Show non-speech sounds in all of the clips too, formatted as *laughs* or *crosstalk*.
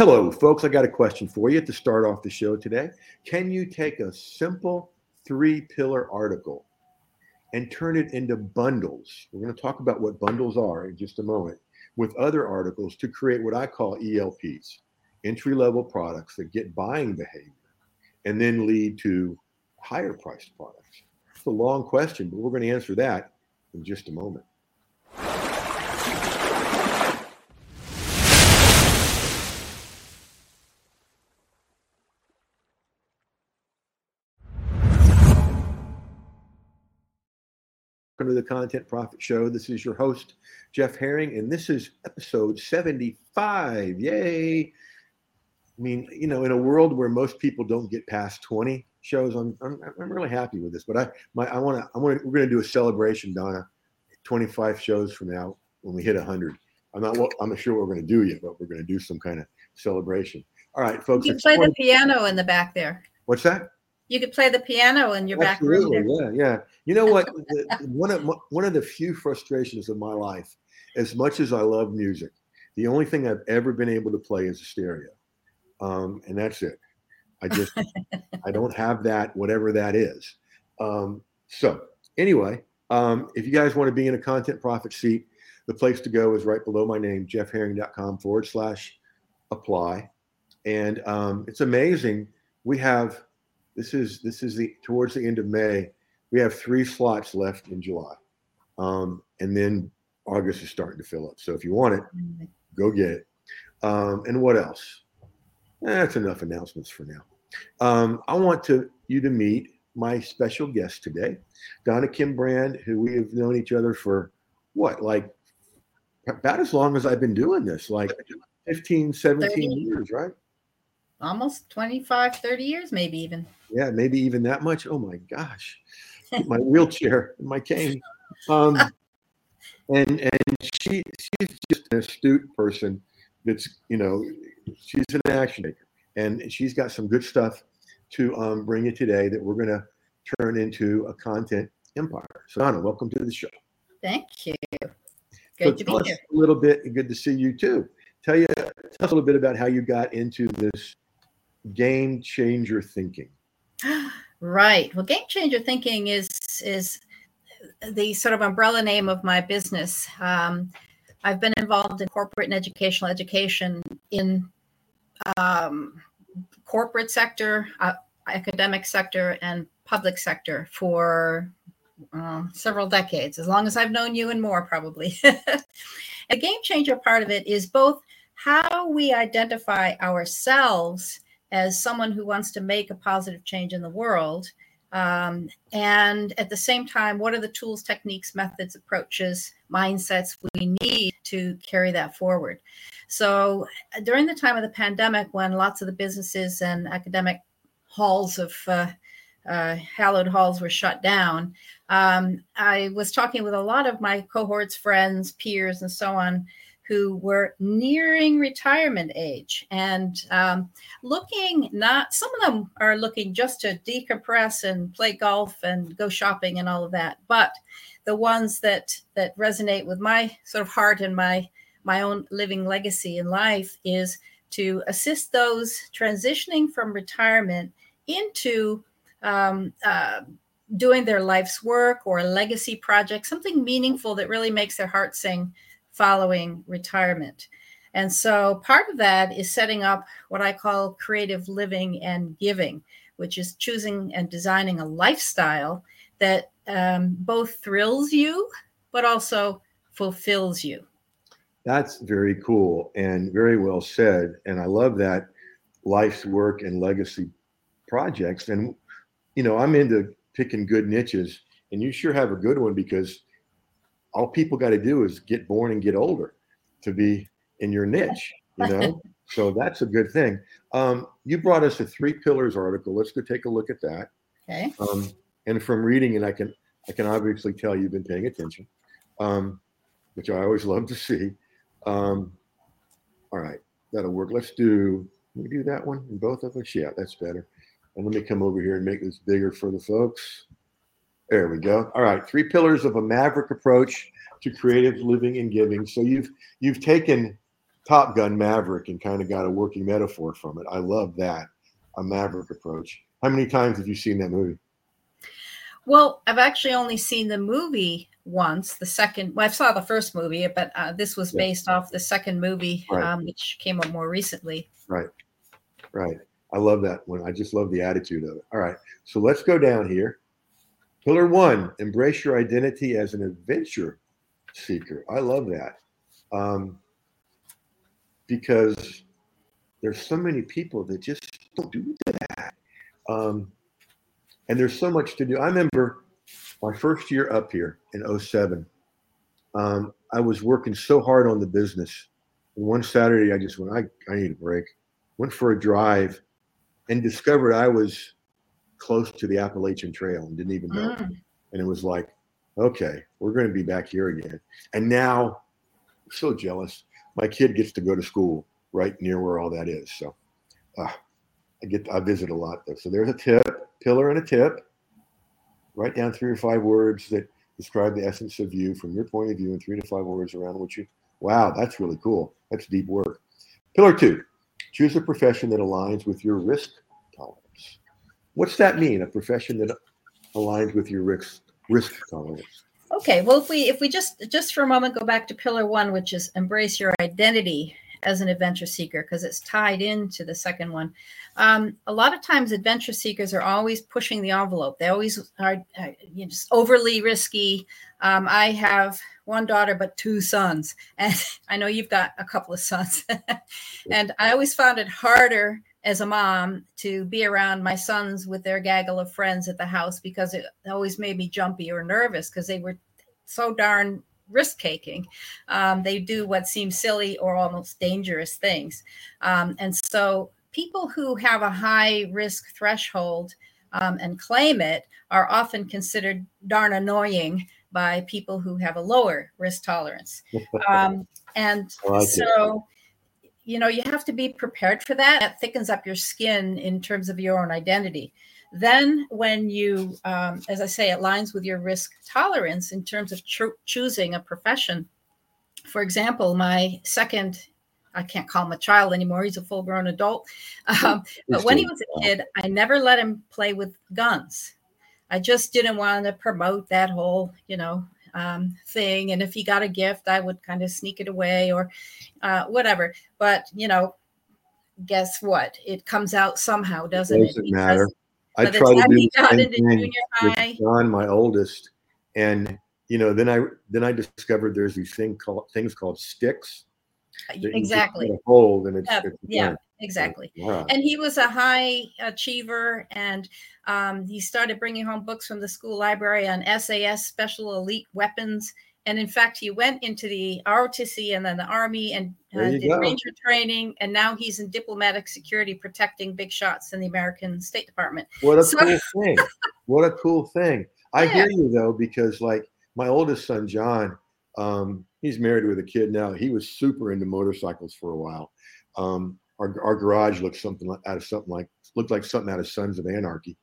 Hello, folks. I got a question for you to start off the show today. Can you take a simple three pillar article and turn it into bundles? We're going to talk about what bundles are in just a moment with other articles to create what I call ELPs, entry level products that get buying behavior and then lead to higher priced products. It's a long question, but we're going to answer that in just a moment. Welcome to the Content Profit Show. This is your host, Jeff Herring, and this is episode 75. Yay! I mean, you know, in a world where most people don't get past 20 shows, I'm I'm, I'm really happy with this. But I my I want to I want we're going to do a celebration, Donna. 25 shows from now when we hit 100. I'm not I'm not sure what we're going to do yet, but we're going to do some kind of celebration. All right, folks. You play 20. the piano in the back there. What's that? You could play the piano in your Absolutely, back room. There. Yeah, yeah. You know what? *laughs* the, one of one of the few frustrations of my life, as much as I love music, the only thing I've ever been able to play is a stereo, um, and that's it. I just *laughs* I don't have that, whatever that is. Um, so anyway, um, if you guys want to be in a content profit seat, the place to go is right below my name, jeffherring.com forward slash apply. And um, it's amazing. We have this is this is the towards the end of May. We have three slots left in July, um, and then August is starting to fill up. So if you want it, go get it. Um, and what else? That's enough announcements for now. Um, I want to you to meet my special guest today, Donna Kim Brand, who we have known each other for what, like about as long as I've been doing this, like 15, 17 30. years, right? Almost 25, 30 years, maybe even. Yeah, maybe even that much. Oh my gosh. my wheelchair, my cane. Um, *laughs* and and she she's just an astute person that's, you know, she's an action taker and she's got some good stuff to um, bring you today that we're going to turn into a content empire. So, Donna, welcome to the show. Thank you. Good so to be here. A little bit. Good to see you too. Tell you tell us a little bit about how you got into this game changer thinking. *gasps* Right. Well, game changer thinking is is the sort of umbrella name of my business. Um, I've been involved in corporate and educational education in um, corporate sector, uh, academic sector, and public sector for uh, several decades, as long as I've known you and more, probably. *laughs* a game changer part of it is both how we identify ourselves as someone who wants to make a positive change in the world. Um, and at the same time, what are the tools, techniques, methods, approaches, mindsets we need to carry that forward? So during the time of the pandemic, when lots of the businesses and academic halls of uh, uh, hallowed halls were shut down, um, I was talking with a lot of my cohorts, friends, peers, and so on, who were nearing retirement age and um, looking not, some of them are looking just to decompress and play golf and go shopping and all of that. But the ones that that resonate with my sort of heart and my my own living legacy in life is to assist those transitioning from retirement into um, uh, doing their life's work or a legacy project, something meaningful that really makes their heart sing following retirement. And so part of that is setting up what I call creative living and giving, which is choosing and designing a lifestyle that um, both thrills you, but also fulfills you. That's very cool and very well said. And I love that life's work and legacy projects. And, you know, I'm into picking good niches, and you sure have a good one because all people got to do is get born and get older to be in your niche, you know? *laughs* so that's a good thing. Um, you brought us a three pillars article. Let's go take a look at that. Okay. Um, and from reading it, I can I can obviously tell you've been paying attention, um, which I always love to see. Um, all right, that'll work. Let's do, we do that one in both of us? Yeah, that's better. And let me come over here and make this bigger for the folks. There we go. All right, three pillars of a maverick approach to creative living and giving. So you've you've taken Top Gun Maverick and kind of got a working metaphor from it. I love that a Maverick approach. How many times have you seen that movie? Well, I've actually only seen the movie once. The second, well, I saw the first movie, but uh, this was Yeah. based off the second movie, Right. um, which came up more recently. Right. Right. I love that one. I just love the attitude of it. All right. So let's go down here. Pillar one, embrace your identity as an adventure seeker. I love that. Um, because there's so many people that just don't do that. Um, and there's so much to do. I remember my first year up here in 07. Um, I was working so hard on the business. And one Saturday, I just went, I, I need a break. Went for a drive and discovered I was close to the Appalachian Trail and didn't even know. Mm. And it was like, okay, we're going to be back here again. And now, I'm so jealous. My kid gets to go to school right near where all that is. So uh, I get I visit a lot though. So there's a tip, pillar and a tip. Write down three or five words that describe the essence of you from your point of view and three to five words around what you wow, that's really cool. That's deep work. Pillar two, choose a profession that aligns with your risk. What's that mean? A profession that aligns with your risk risk tolerance. Okay, well, if we if we just just for a moment go back to pillar one, which is embrace your identity as an adventure seeker, because it's tied into the second one. Um, a lot of times, adventure seekers are always pushing the envelope. They always are you know, just overly risky. Um, I have one daughter, but two sons, *laughs* and I know you've got a couple of sons. *laughs* and I always found it harder as a mom to be around my sons with their gaggle of friends at the house because it always made me jumpy or nervous because they were so darn risk taking. Um, they do what seems silly or almost dangerous things. Um, and so people who have a high risk threshold um, and claim it are often considered darn annoying by people who have a lower risk tolerance. *laughs* Um, and like it. You know, you have to be prepared for that. That thickens up your skin in terms of your own identity. Then, when you, um, as I say, it aligns with your risk tolerance in terms of cho- choosing a profession. For example, my second, I can't call him a child anymore, he's a full grown adult. *laughs* Um, but when he was a kid, I never let him play with guns. I just didn't want to promote that whole, you know, um, thing. And if he got a gift, I would kind of sneak it away or uh, whatever. But you know, guess what? It comes out somehow, doesn't it? doesn't it? matter. I try to do got same into thing junior with high, John, my oldest, and you know, then I then I discovered there's these thing called things called sticks. Just exactly. Hold and it's, Yeah, it's yeah, exactly. Wow. and he was a high achiever and um, he started bringing home books from the school library on sas special elite weapons and in fact he went into the ROTC and then the army and uh, did go. ranger training and now he's in diplomatic security protecting big shots in the american state department What a So- cool *laughs* thing. What a cool thing. I Yeah. hear you though, because like my oldest son, John, um, he's married with a kid now. He was super into motorcycles for a while. Um, our, our garage looked something like out of something like looked like something out of Sons of Anarchy.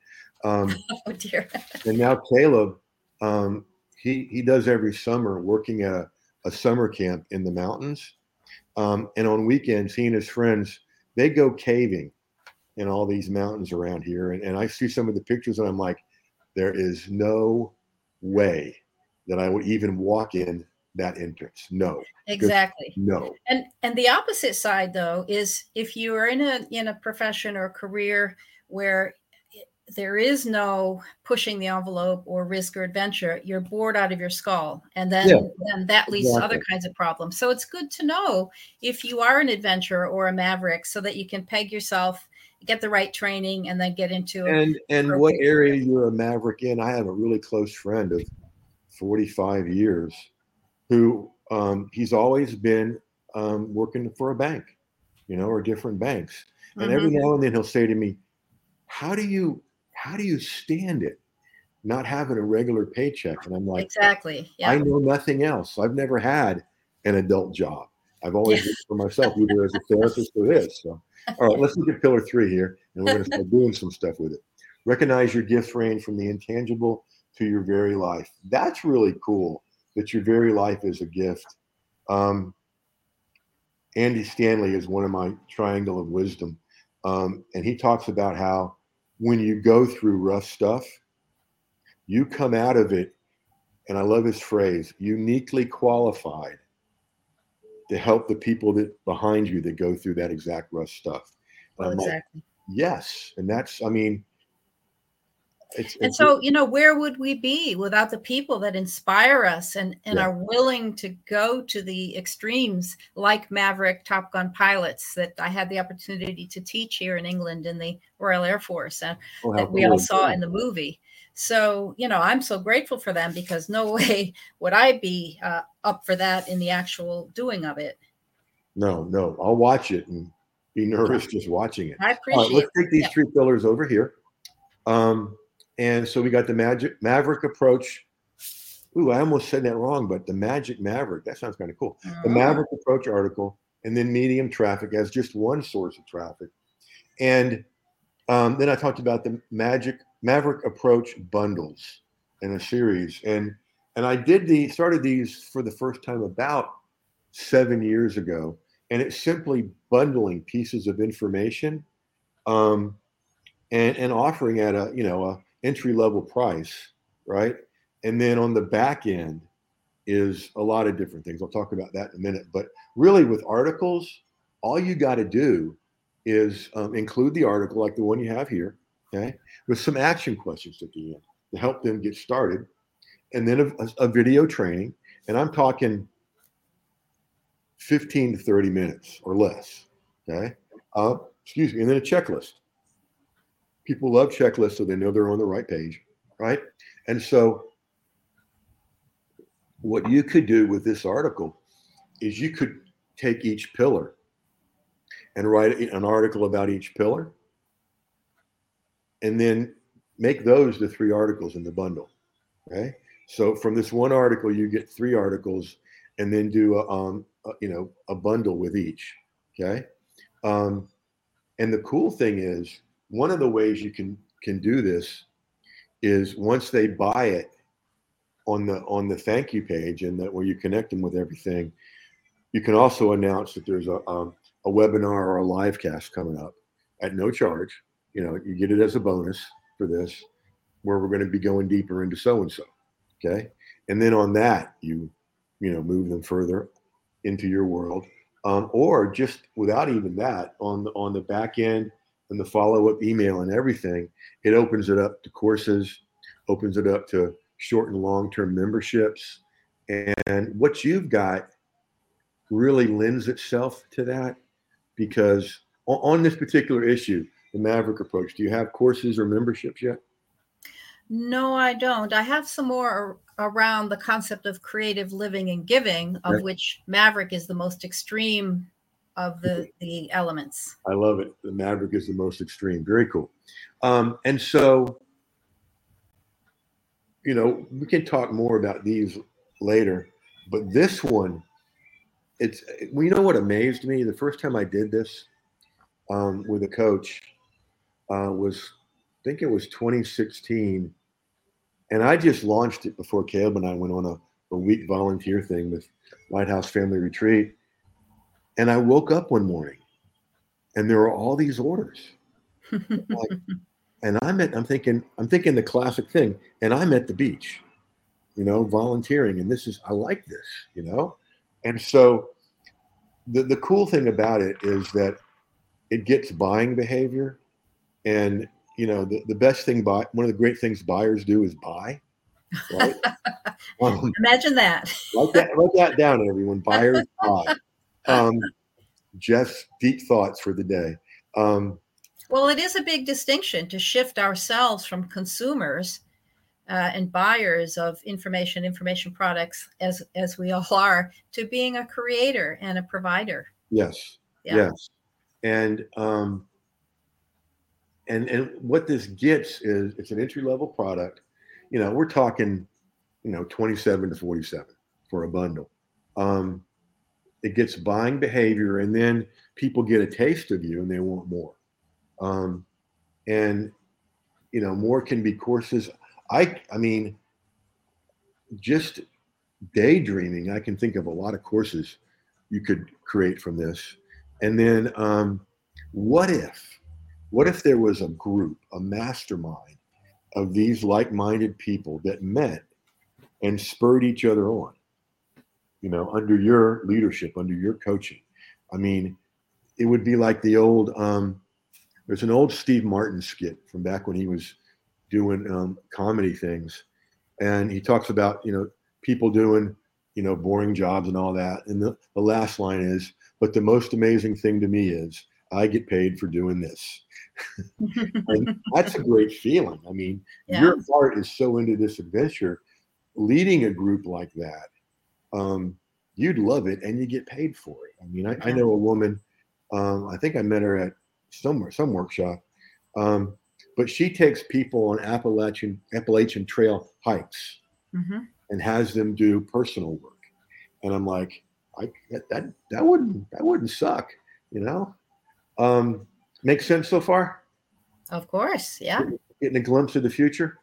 Um, *laughs* oh dear and now Caleb, um, he he does every summer working at a, a summer camp in the mountains, um, and on weekends he and his friends they go caving in all these mountains around here, and, and I see some of the pictures and I'm like, there is no way that I would even walk in that entrance. No, exactly no. And and the opposite side though is if you are in a in a profession or a career where there is no pushing the envelope or risk or adventure, you're bored out of your skull, and then Yeah, then that leads to other kinds of problems. So it's good to know if you are an adventurer or a maverick, so that you can peg yourself, get the right training, and then get into And and what area you're a maverick in? I have a really close friend of 45 years who um, he's always been um, working for a bank, you know, or different banks. And every Mhm. now and then he'll say to me, "How do you how do you stand it, not having a regular paycheck?" And I'm like, exactly. Yeah. I know nothing else. I've never had an adult job. I've always worked for myself, either as a therapist or this. So, all right, let's look at pillar three here, and we're going *laughs* to start doing some stuff with it. Recognize your gifts range from the intangible to your very life. That's really cool. That your very life is a gift. Um, Andy Stanley is one of my triangle of wisdom. Um, and he talks about how when you go through rough stuff, you come out of it, and I love his phrase, uniquely qualified to help the people that behind you that go through that exact rough stuff. Exactly. Like, yes, and that's I mean, it's, and it's, so you know where would we be without the people that inspire us and and yeah. are willing to go to the extremes like maverick top gun pilots that i had the opportunity to teach here in england in the royal air force and oh, that we all saw in the movie. So you know i'm so grateful for them because no *laughs* way would i be uh, up for that in the actual doing of it. No no. I'll watch it and be nervous just watching it. I appreciate right, let's take these yeah. three pillars over here. Um, and so we got the magic Maverick approach. Ooh, I almost said that wrong, but the Magic Maverick, that sounds kind of cool. The oh. Maverick approach article, and then medium traffic as just one source of traffic. And um, then I talked about the Magic Maverick approach bundles in a series. And and I did the started these for the first time about seven years ago. And it's simply bundling pieces of information um, and, and offering at a, you know, a entry level price, right? And then on the back end is a lot of different things. I'll talk about that in a minute. But really, with articles, all you got to do is um, include the article like the one you have here, okay, with some action questions at the end to help them get started, and then a, a video training. And I'm talking 15 to 30 minutes or less, okay? Uh, excuse me, and then a checklist people love checklists so they know they're on the right page, right? And so, what you could do with this article is you could take each pillar and write an article about each pillar and then make those the three articles in the bundle okay so from this one article you get three articles and then do a, um, a, you know a bundle with each okay um, and the cool thing is one of the ways you can can do this is once they buy it on the on the thank you page and that where you connect them with everything you can also announce that there's a um, a webinar or a live cast coming up at no charge. You know you get it as a bonus for this where we're going to be going deeper into so and so okay? And then on that you you know move them further into your world. Um, or just without even that on the on the back end and the follow up email and everything, it opens it up to courses, opens it up to short and long term memberships. And what you've got really lends itself to that because on this particular issue, the Maverick approach, do you have courses or memberships yet? No, I don't. I have some more around the concept of creative living and giving, of right. which Maverick is the most extreme of the the elements. I love it. The Maverick is the most extreme. Very cool. Um, and so, you know, we can talk more about these later, but this one, it's well, you know what amazed me the first time I did this um, with a coach uh, was I think it was 2016, and I just launched it before Caleb and I went on a, a week volunteer thing with Lighthouse Family Retreat and I woke up one morning and there were all these orders. *laughs* like, and I'm at, I'm thinking, I'm thinking the classic thing, and I'm at the beach, you know, volunteering. And this is, I like this, you know? And so the, the cool thing about it is that it gets buying behavior. And, you know, the, the best thing buy, one of the great things buyers do is buy. Right? *laughs* um, Imagine that. write that. Write that down, everyone. Buyers *laughs* buy um, Jeff's deep thoughts for the day. Um, well, it is a big distinction to shift ourselves from consumers uh, and buyers of information, information products, as as we all are, to being a creator and a provider. Yes. Yeah. Yes. And um, and and what this gets is it's an entry level product. You know, we're talking, you know, twenty seven to forty seven for a bundle. Um, it gets buying behavior and then people get a taste of you and they want more um, and you know more can be courses i i mean just daydreaming i can think of a lot of courses you could create from this? And then, um, what if, what if there was a group, a mastermind of these like-minded people that met and spurred each other on? You know, under your leadership, under your coaching. I mean, it would be like the old. Um, there's an old Steve Martin skit from back when he was doing um, comedy things, and he talks about you know people doing you know boring jobs and all that. And the, the last line is, "But the most amazing thing to me is I get paid for doing this." *laughs* and that's a great feeling. I mean, Yeah. your heart is so into this adventure. Leading a group like that, um, you'd love it, and you get paid for it. I mean, I, I know a woman. Um, I think I met her at somewhere, some workshop. Um, but she takes people on Appalachian Appalachian Trail hikes Mhm. and has them do personal work. And I'm like, I that that, that wouldn't that wouldn't suck, you know. Um, makes sense so far. Of course. Yeah. Getting a glimpse of the future.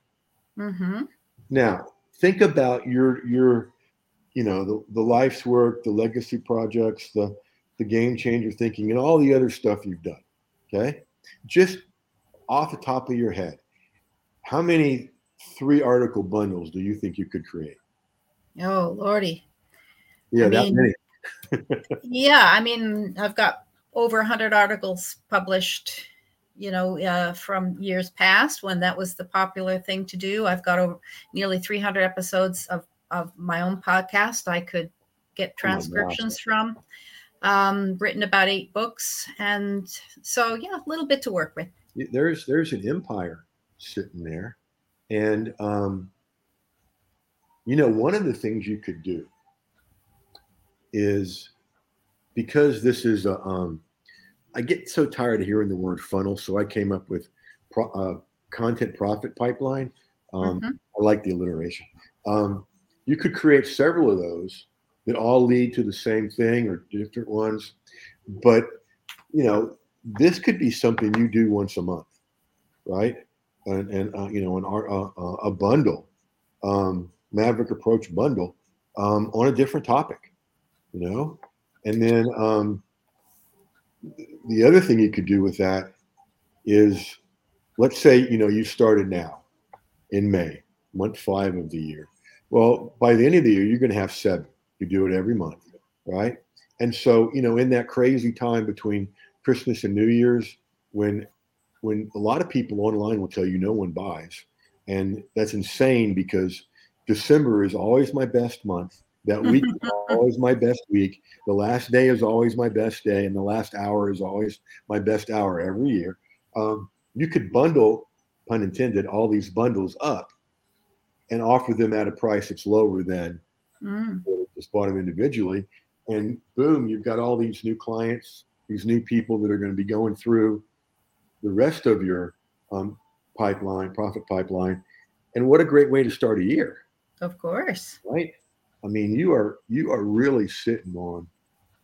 Mm-hmm. Now, think about your your, you know, the, the life's work, the legacy projects, the the game changer thinking, and all the other stuff you've done. Okay, just off the top of your head, how many three article bundles do you think you could create? Oh, Lordy. Yeah, I that mean- many. *laughs* *laughs* Yeah. I mean, I've got over 100 articles published, you know, uh, from years past when that was the popular thing to do. I've got over nearly 300 episodes of, of my own podcast I could get Oh transcriptions from. Um, written about eight books. And so, yeah, a little bit to work with. There's there's an empire sitting there, and um, you know one of the things you could do is because this is a um, I get so tired of hearing the word funnel, so I came up with pro, uh, content profit pipeline. Um, Mhm. I like the alliteration. Um, you could create several of those that all lead to the same thing or different ones, but you know this could be something you do once a month, right? And, and uh, you know an uh, uh, a bundle, um, Maverick Approach bundle um, on a different topic, you know, and then um, the other thing you could do with that is, let's say you know you started now in May, month five of the year. Well, by the end of the year, you're going to have seven. You do it every month, right? And so, you know, in that crazy time between Christmas and New Year's, when when a lot of people online will tell you no one buys, and that's insane because December is always my best month. That *laughs* week is always my best week. The last day is always my best day, and the last hour is always my best hour every year. Um, you could bundle, pun intended, all these bundles up and offer them at a price that's lower than Mm. just bought them individually. And boom, you've got all these new clients, these new people that are going to be going through the rest of your um, pipeline, profit pipeline. And what a great way to start a year, Of course. right? I mean, you are you are really sitting on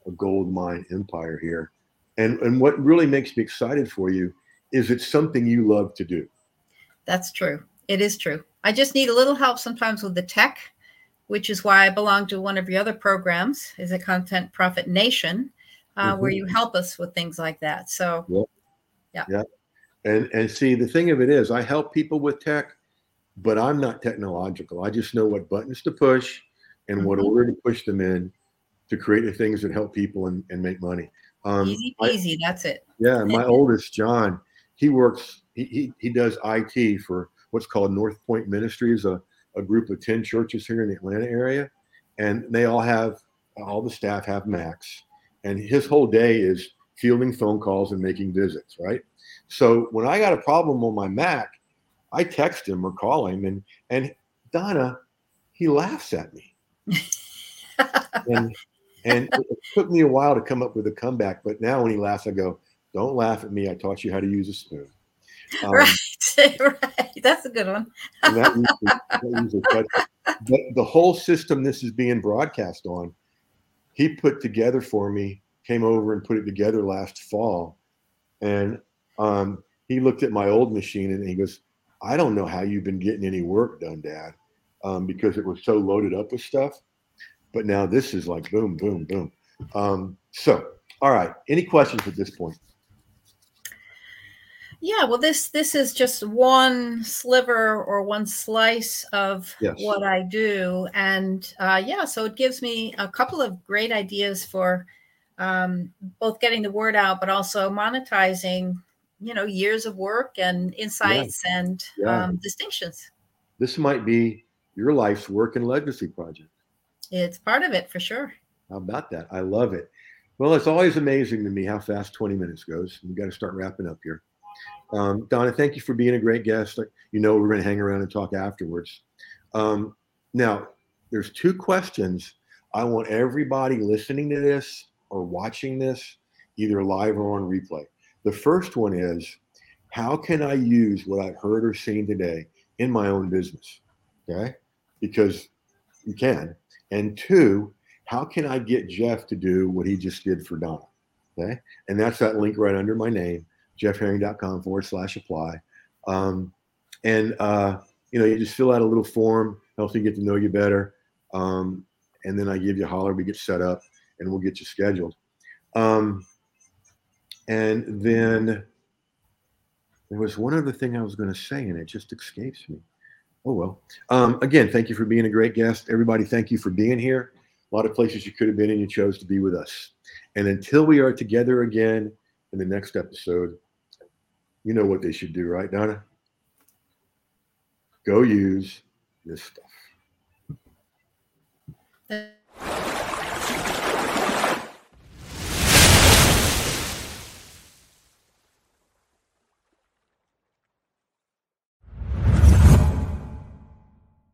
a gold mine empire here. And and what really makes me excited for you is it's something you love to do. That's true. It is true. I just need a little help sometimes with the tech, which is why I belong to one of your other programs, is a Content Profit Nation, uh, where Mhm. you help us with things like that. So, yeah, yeah, And and see, the thing of it is, I help people with tech, but I'm not technological. I just know what buttons to push and what Mhm. order to push them in to create the things that help people and, and make money. Um, easy I- that's it. yeah, my *laughs* oldest John, he works. He, he he does IT for what's called North Point Ministries, a a group of ten churches here in the Atlanta area, and they all have all the staff have Macs, and his whole day is fielding phone calls and making visits. Right. So when I got a problem on my Mac, I text him or call him, and and Donna, he laughs at me, *laughs* and and it took me a while to come up with a comeback. But now when he laughs, I go, "Don't laugh at me. I taught you how to use a spoon." *laughs* Um, right. *laughs* right. That's a good one. and that usually- that usually cuts it. But the whole system this is being broadcast on, he put together for me, came over and put it together last fall. And um, he looked at my old machine and he goes, I don't know how you've been getting any work done, Dad, um, because it was so loaded up with stuff. But now this is like boom, boom, boom. Um, so, all right. Any questions at this point? Yeah, well, this this is just one sliver or one slice of Yes. what I do, and uh, yeah, so it gives me a couple of great ideas for um, both getting the word out, but also monetizing, you know, years of work and insights and Yeah. um, distinctions. This might be your life's work and legacy project. It's part of it for sure. How about that? I love it. Well, it's always amazing to me how fast 20 minutes goes. We got to start wrapping up here. Um, Donna, thank you for being a great guest. You know, we're going to hang around and talk afterwards. Um, now, there's two questions I want everybody listening to this or watching this, either live or on replay. The first one is how can I use what I've heard or seen today in my own business? Okay. Because you can. And two, how can I get Jeff to do what he just did for Donna? Okay. And that's that link right under my name, jeffherring.com forward slash apply. Um, and, uh, you know, you just fill out a little form, helps me get to know you better. Um, and then I give you a holler, we get set up, and we'll get you scheduled. Um, and then there was one other thing I was going to say, and it just escapes me. Oh, well. Um, again, thank you for being a great guest. Everybody, thank you for being here. A lot of places you could have been, and you chose to be with us. And until we are together again in the next episode, you know what they should do, right, Donna? Go use this stuff.